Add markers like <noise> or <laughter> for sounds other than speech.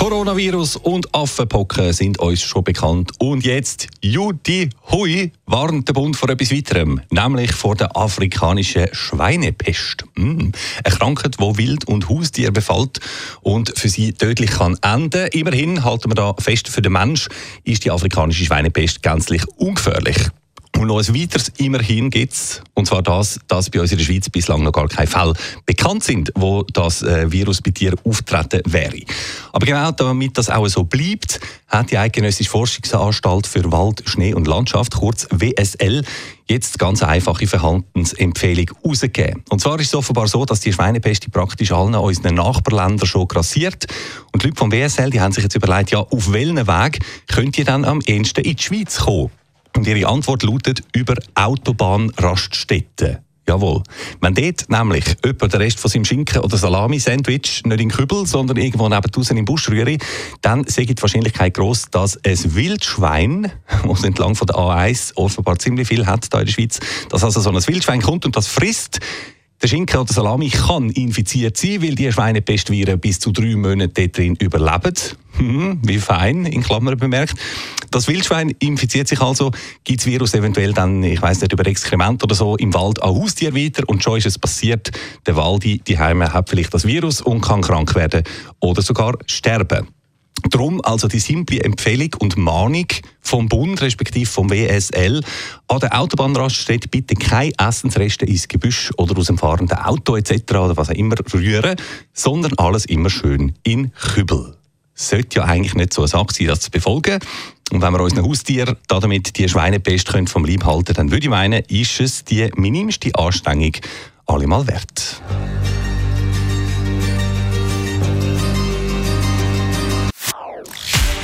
Coronavirus und Affenpocken sind uns schon bekannt. Und jetzt, Judy Hui, warnt der Bund vor etwas weiterem, nämlich vor der afrikanischen Schweinepest. Mm. Eine Krankheit, die Wild- und Haustiere befällt und für sie tödlich kann enden. Immerhin halten wir da fest, für den Mensch ist die afrikanische Schweinepest gänzlich ungefährlich. Und noch ein weiteres immerhin gibt es, und zwar das, dass bei uns in der Schweiz bislang noch gar keine Fälle bekannt sind, wo das äh, Virus bei Tieren auftreten wäre. Aber genau damit das auch so bleibt, hat die Eidgenössische Forschungsanstalt für Wald, Schnee und Landschaft, kurz WSL, jetzt ganz einfache Verhaltensempfehlung herausgegeben. Und zwar ist es offenbar so, dass die Schweinepest praktisch allen unseren Nachbarländern schon grassiert. Und die Leute vom WSL die haben sich jetzt überlegt, ja, auf welchen Weg könnt ihr dann am ehesten in die Schweiz kommen? Und Ihre Antwort lautet über Autobahnraststätten. Jawohl. Wenn dort nämlich jemand den Rest von seinem Schinken- oder Salami-Sandwich nicht in Kübel, sondern irgendwo neben draußen im Busch rühre, dann sehe die Wahrscheinlichkeit groß, dass ein Wildschwein, <laughs> das entlang von der A1 offenbar ziemlich viel hat hier in der Schweiz, dass also so ein Wildschwein kommt und das frisst der Schinken oder Salami kann infiziert sein, weil die Schweinepestviren bis zu drei Monate drin überleben. Hm, wie fein, in Klammern bemerkt. Das Wildschwein infiziert sich also, gibt das Virus eventuell dann, ich weiß nicht, über Exkrement oder so im Wald an Haustier weiter und schon ist es passiert, der Waldi, die Heime hat vielleicht das Virus und kann krank werden oder sogar sterben. Darum also die simple Empfehlung und Mahnung vom Bund, respektive vom WSL, an der Autobahnraststätte bitte keine Essensreste ins Gebüsch oder aus dem fahrenden Auto etc. oder was auch immer rühren, sondern alles immer schön in Kübel. Sollte ja eigentlich nicht so eine Sache sein, das zu befolgen. Und wenn wir unseren Haustieren damit die Schweinepest können vom Leib halten dann würde ich meinen, ist es die minimste Anstrengung allemal wert.